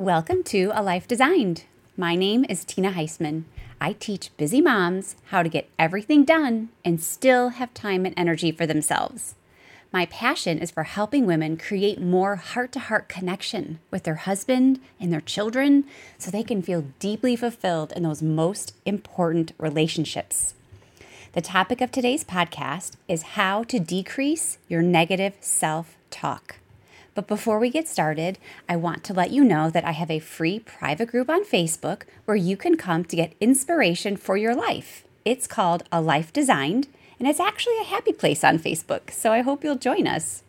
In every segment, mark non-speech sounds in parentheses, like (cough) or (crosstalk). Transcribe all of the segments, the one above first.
Welcome to A Life Designed. My name is Tina Heisman. I teach busy moms how to get everything done and still have time and energy for themselves. My passion is for helping women create more heart to heart connection with their husband and their children so they can feel deeply fulfilled in those most important relationships. The topic of today's podcast is how to decrease your negative self talk. But before we get started, I want to let you know that I have a free private group on Facebook where you can come to get inspiration for your life. It's called A Life Designed, and it's actually a happy place on Facebook, so I hope you'll join us.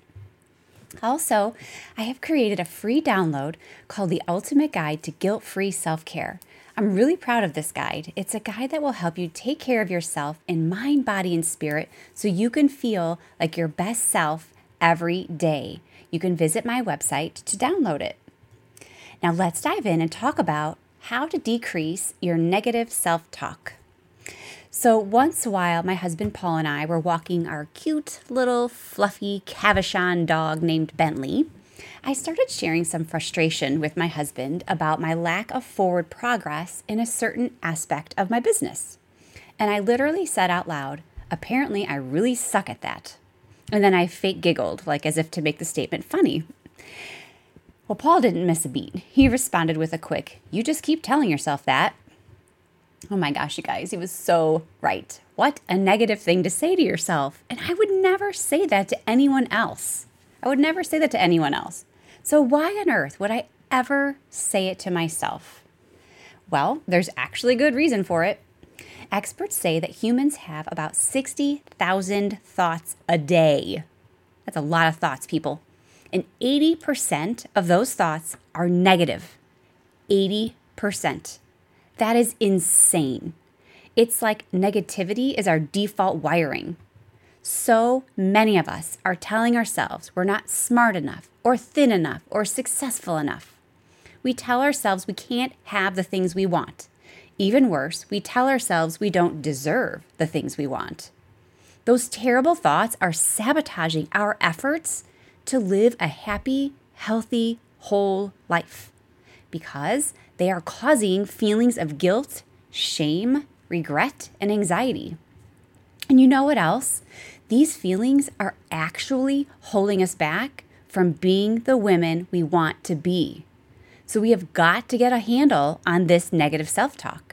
Also, I have created a free download called The Ultimate Guide to Guilt Free Self Care. I'm really proud of this guide. It's a guide that will help you take care of yourself in mind, body, and spirit so you can feel like your best self every day. You can visit my website to download it. Now, let's dive in and talk about how to decrease your negative self talk. So, once a while, my husband Paul and I were walking our cute little fluffy Cavachon dog named Bentley. I started sharing some frustration with my husband about my lack of forward progress in a certain aspect of my business. And I literally said out loud, apparently, I really suck at that. And then I fake giggled, like as if to make the statement funny. Well, Paul didn't miss a beat. He responded with a quick, You just keep telling yourself that. Oh my gosh, you guys, he was so right. What a negative thing to say to yourself. And I would never say that to anyone else. I would never say that to anyone else. So, why on earth would I ever say it to myself? Well, there's actually good reason for it. Experts say that humans have about 60,000 thoughts a day. That's a lot of thoughts, people. And 80% of those thoughts are negative. 80%. That is insane. It's like negativity is our default wiring. So many of us are telling ourselves we're not smart enough, or thin enough, or successful enough. We tell ourselves we can't have the things we want. Even worse, we tell ourselves we don't deserve the things we want. Those terrible thoughts are sabotaging our efforts to live a happy, healthy, whole life because they are causing feelings of guilt, shame, regret, and anxiety. And you know what else? These feelings are actually holding us back from being the women we want to be. So we have got to get a handle on this negative self talk.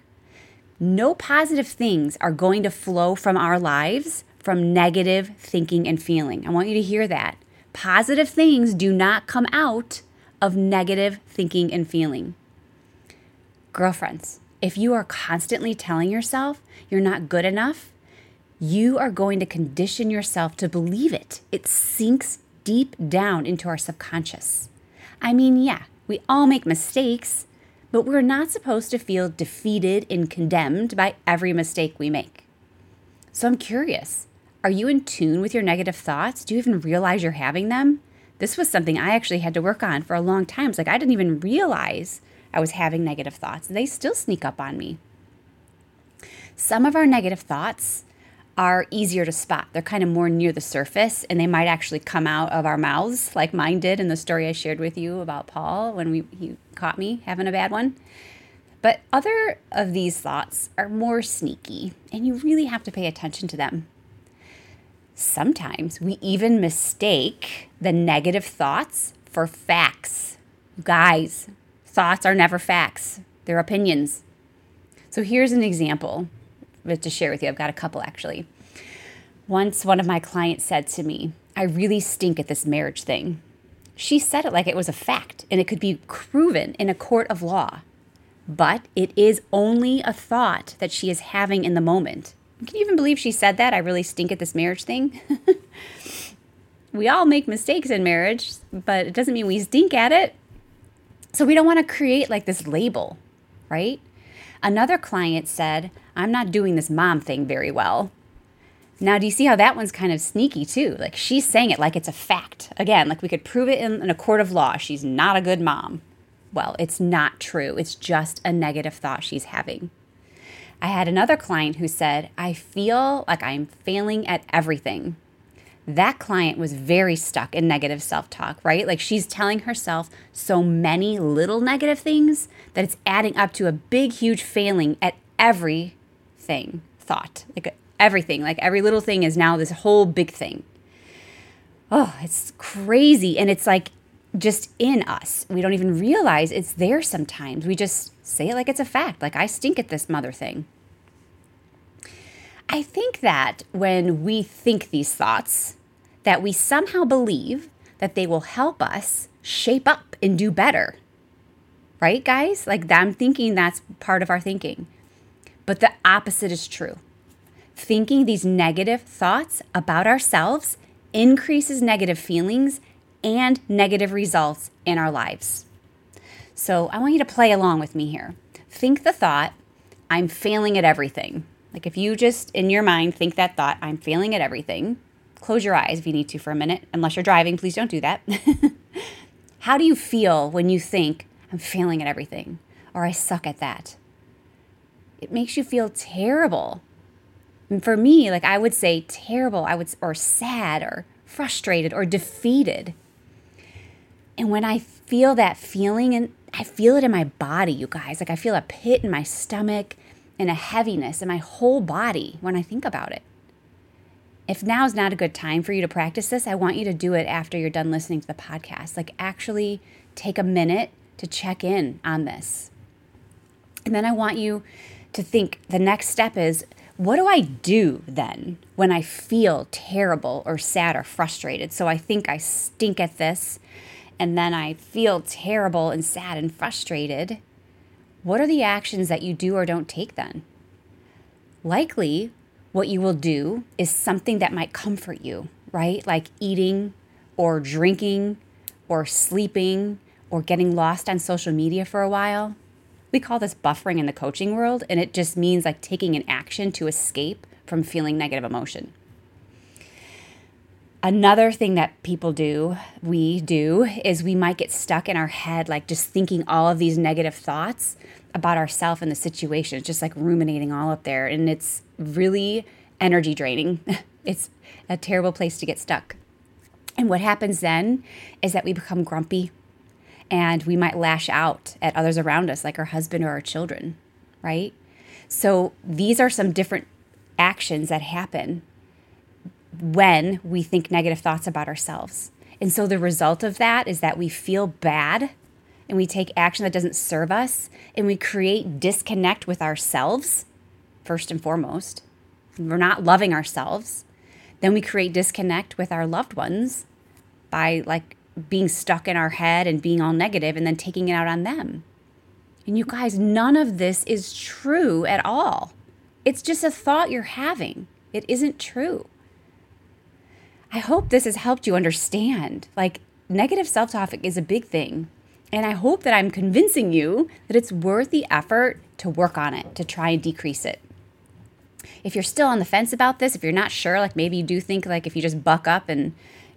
No positive things are going to flow from our lives from negative thinking and feeling. I want you to hear that. Positive things do not come out of negative thinking and feeling. Girlfriends, if you are constantly telling yourself you're not good enough, you are going to condition yourself to believe it. It sinks deep down into our subconscious. I mean, yeah, we all make mistakes, but we're not supposed to feel defeated and condemned by every mistake we make. So I'm curious are you in tune with your negative thoughts? Do you even realize you're having them? This was something I actually had to work on for a long time. It's like I didn't even realize I was having negative thoughts. They still sneak up on me. Some of our negative thoughts are easier to spot. They're kind of more near the surface and they might actually come out of our mouths, like mine did in the story I shared with you about Paul when we, he caught me having a bad one. But other of these thoughts are more sneaky and you really have to pay attention to them. Sometimes we even mistake the negative thoughts for facts. Guys, thoughts are never facts, they're opinions. So here's an example to share with you. I've got a couple actually. Once one of my clients said to me, I really stink at this marriage thing. She said it like it was a fact and it could be proven in a court of law. But it is only a thought that she is having in the moment. Can you even believe she said that? I really stink at this marriage thing. (laughs) we all make mistakes in marriage, but it doesn't mean we stink at it. So we don't want to create like this label, right? Another client said, I'm not doing this mom thing very well. Now, do you see how that one's kind of sneaky too? Like she's saying it like it's a fact. Again, like we could prove it in, in, a court of law. She's not a good mom. Well, it's not true. It's just a negative thought she's having. I had another client who said, I feel like I'm failing at everything. That client was very stuck in negative self talk, right? Like she's telling herself so many little negative things that it's adding up to a big, huge failing at everything thought. Like everything, like every little thing is now this whole big thing. Oh, it's crazy. And it's like just in us. We don't even realize it's there sometimes. We just say it like it's a fact, like I stink at this mother thing. I think that when we think these thoughts, that we somehow believe that they will help us shape up and do better. Right, guys? Like I'm thinking that's part of our thinking. But the opposite is true. Thinking these negative thoughts about ourselves increases negative feelings and negative results in our lives. So I want you to play along with me here. Think the thought, I'm failing at everything. Like if you just in your mind think that thought, I'm failing at everything, close your eyes if you need to for a minute. Unless you're driving, please don't do that. (laughs) How do you feel when you think, I'm failing at everything or I suck at that? It makes you feel terrible. And for me, like I would say terrible, I would or sad or frustrated or defeated. And when I feel that feeling and I feel it in my body, you guys, like I feel a pit in my stomach and a heaviness in my whole body when I think about it. If now is not a good time for you to practice this, I want you to do it after you're done listening to the podcast. Like, actually take a minute to check in on this. And then I want you to think the next step is what do I do then when I feel terrible or sad or frustrated? So I think I stink at this and then I feel terrible and sad and frustrated. What are the actions that you do or don't take then? Likely, what you will do is something that might comfort you, right? Like eating or drinking or sleeping or getting lost on social media for a while. We call this buffering in the coaching world, and it just means like taking an action to escape from feeling negative emotion. Another thing that people do, we do, is we might get stuck in our head, like just thinking all of these negative thoughts about ourselves and the situation. Just like ruminating all up there. And it's really energy draining. (laughs) it's a terrible place to get stuck. And what happens then is that we become grumpy and we might lash out at others around us, like our husband or our children, right? So these are some different actions that happen when we think negative thoughts about ourselves. And so the result of that is that we feel bad and we take action that doesn't serve us and we create disconnect with ourselves, first and foremost. We're not loving ourselves. Then we create disconnect with our loved ones by like being stuck in our head and being all negative and then taking it out on them. And you guys, none of this is true at all. It's just a thought you're having. It isn't true. I hope this has helped you understand. Like, negative self talk is a big thing. And I hope that I'm convincing you that it's worth the effort to work on it, to try and decrease it. If you're still on the fence about this, if you're not sure, like maybe you do think like if you just buck up and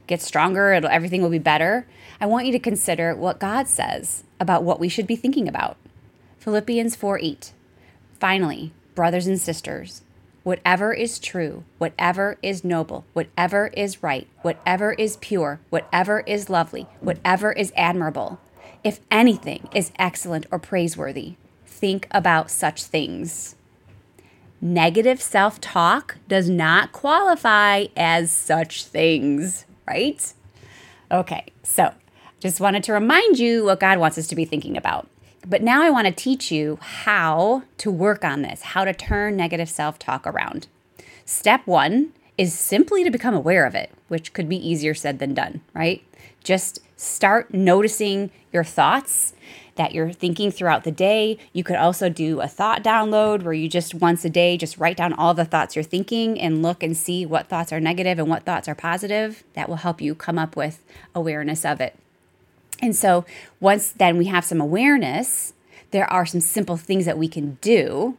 get stronger, it'll, everything will be better. I want you to consider what God says about what we should be thinking about. Philippians 4 8. Finally, brothers and sisters, whatever is true, whatever is noble, whatever is right, whatever is pure, whatever is lovely, whatever is admirable, if anything is excellent or praiseworthy, think about such things. Negative self talk does not qualify as such things, right? Okay, so just wanted to remind you what God wants us to be thinking about. But now I want to teach you how to work on this, how to turn negative self talk around. Step one is simply to become aware of it, which could be easier said than done, right? Just start noticing your thoughts that you're thinking throughout the day. You could also do a thought download where you just once a day just write down all the thoughts you're thinking and look and see what thoughts are negative and what thoughts are positive. That will help you come up with awareness of it. And so once then we have some awareness, there are some simple things that we can do.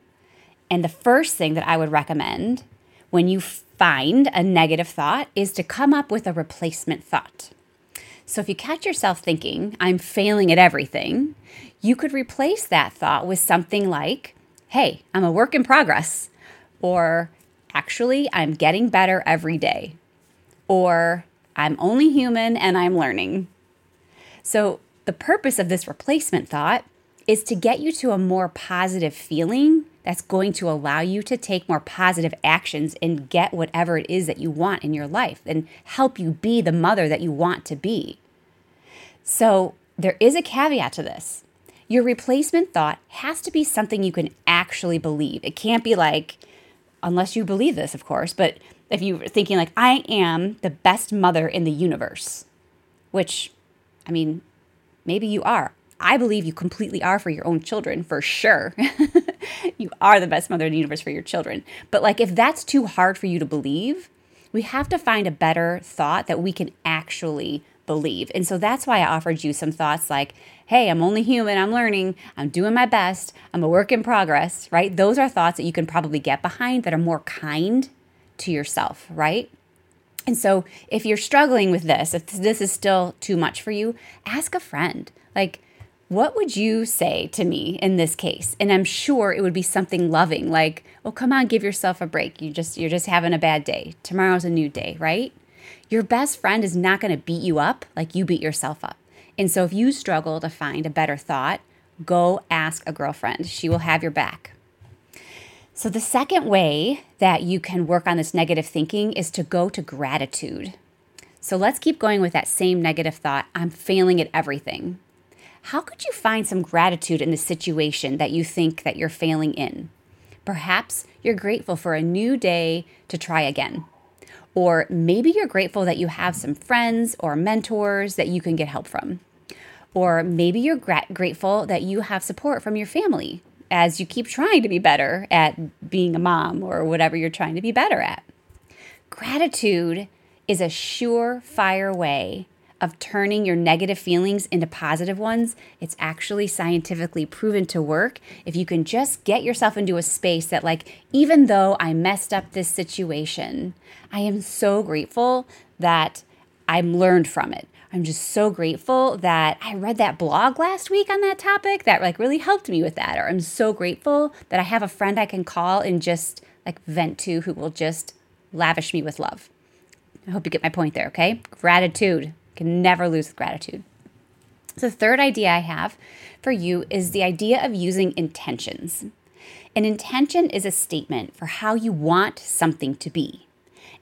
And the first thing that I would recommend when you find a negative thought is to come up with a replacement thought. So if you catch yourself thinking, I'm failing at everything, you could replace that thought with something like, hey, I'm a work in progress, or actually, I'm getting better every day, or I'm only human and I'm learning. So, the purpose of this replacement thought is to get you to a more positive feeling that's going to allow you to take more positive actions and get whatever it is that you want in your life and help you be the mother that you want to be. So, there is a caveat to this. Your replacement thought has to be something you can actually believe. It can't be like, unless you believe this, of course, but if you're thinking, like, I am the best mother in the universe, which, I mean, maybe you are. I believe you completely are for your own children, for sure. (laughs) you are the best mother in the universe for your children. But, like, if that's too hard for you to believe, we have to find a better thought that we can actually believe. And so that's why I offered you some thoughts like, hey, I'm only human, I'm learning, I'm doing my best, I'm a work in progress, right? Those are thoughts that you can probably get behind that are more kind to yourself, right? And so if you're struggling with this, if this is still too much for you, ask a friend. Like, what would you say to me in this case? And I'm sure it would be something loving, like, "Oh, come on, give yourself a break. You just you're just having a bad day. Tomorrow's a new day, right?" Your best friend is not going to beat you up like you beat yourself up. And so if you struggle to find a better thought, go ask a girlfriend. She will have your back. So, the second way that you can work on this negative thinking is to go to gratitude. So, let's keep going with that same negative thought I'm failing at everything. How could you find some gratitude in the situation that you think that you're failing in? Perhaps you're grateful for a new day to try again. Or maybe you're grateful that you have some friends or mentors that you can get help from. Or maybe you're gra- grateful that you have support from your family as you keep trying to be better at being a mom or whatever you're trying to be better at. Gratitude is a surefire way of turning your negative feelings into positive ones, it's actually scientifically proven to work if you can just get yourself into a space that, like, even though I messed up this situation, I am so grateful that I learned from it. I'm just so grateful that I read that blog last week on that topic that like really helped me with that. Or I'm so grateful that I have a friend I can call and just like vent to who will just lavish me with love. I hope you get my point there, okay? Gratitude. Can never lose gratitude. The third idea I have for you is the idea of using intentions. An intention is a statement for how you want something to be.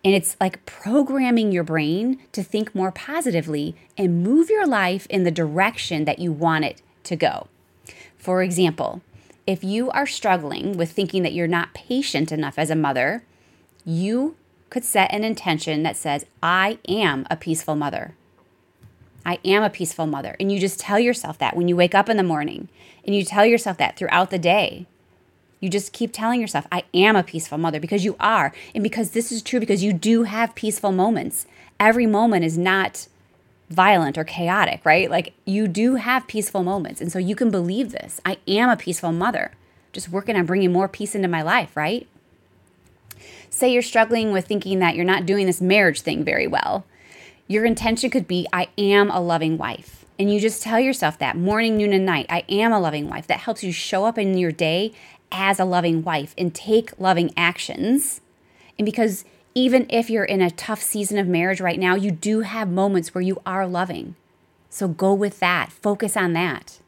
And it's like programming your brain to think more positively and move your life in the direction that you want it to go. For example, if you are struggling with thinking that you're not patient enough as a mother, you could set an intention that says, I am a peaceful mother. I am a peaceful mother. And you just tell yourself that when you wake up in the morning and you tell yourself that throughout the day. You just keep telling yourself, I am a peaceful mother because you are. And because this is true, because you do have peaceful moments. Every moment is not violent or chaotic, right? Like you do have peaceful moments. And so you can believe this. I am a peaceful mother, just working on bringing more peace into my life, right? Say you're struggling with thinking that you're not doing this marriage thing very well. Your intention could be, I am a loving wife. And you just tell yourself that morning, noon, and night, I am a loving wife. That helps you show up in your day as a loving wife and take loving actions. And because even if you're in a tough season of marriage right now, you do have moments where you are loving. So go with that, focus on that.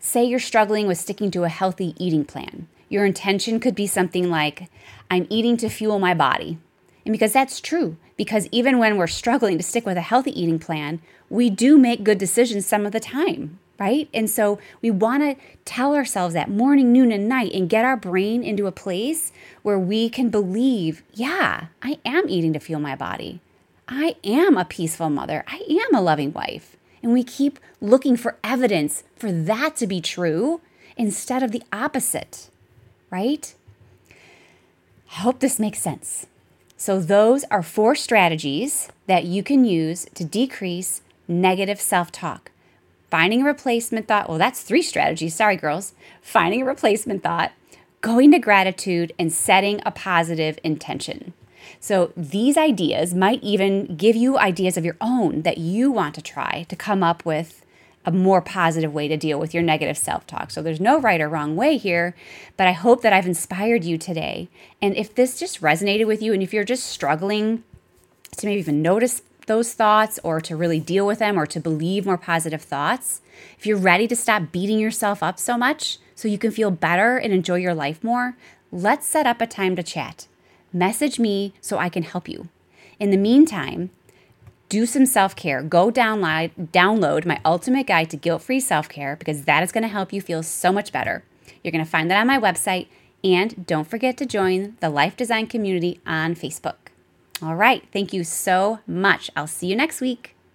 Say you're struggling with sticking to a healthy eating plan. Your intention could be something like, I'm eating to fuel my body. And because that's true, because even when we're struggling to stick with a healthy eating plan, we do make good decisions some of the time, right? And so we want to tell ourselves that morning, noon, and night and get our brain into a place where we can believe, yeah, I am eating to fuel my body. I am a peaceful mother. I am a loving wife. And we keep looking for evidence for that to be true instead of the opposite, right? I hope this makes sense. So, those are four strategies that you can use to decrease negative self talk. Finding a replacement thought, well, that's three strategies. Sorry, girls. Finding a replacement thought, going to gratitude, and setting a positive intention. So, these ideas might even give you ideas of your own that you want to try to come up with a more positive way to deal with your negative self talk. So there's no right or wrong way here, but I hope that I've inspired you today. And if this just resonated with you and if you're just struggling to maybe even notice those thoughts or to really deal with them or to believe more positive thoughts, if you're ready to stop beating yourself up so much so you can feel better and enjoy your life more, let's set up a time to chat. Message me so I can help you. In the meantime, do some self care. Go download, download my ultimate guide to guilt free self care because that is going to help you feel so much better. You're going to find that on my website. And don't forget to join the Life Designed community on Facebook. All right. Thank you so much. I'll see you next week.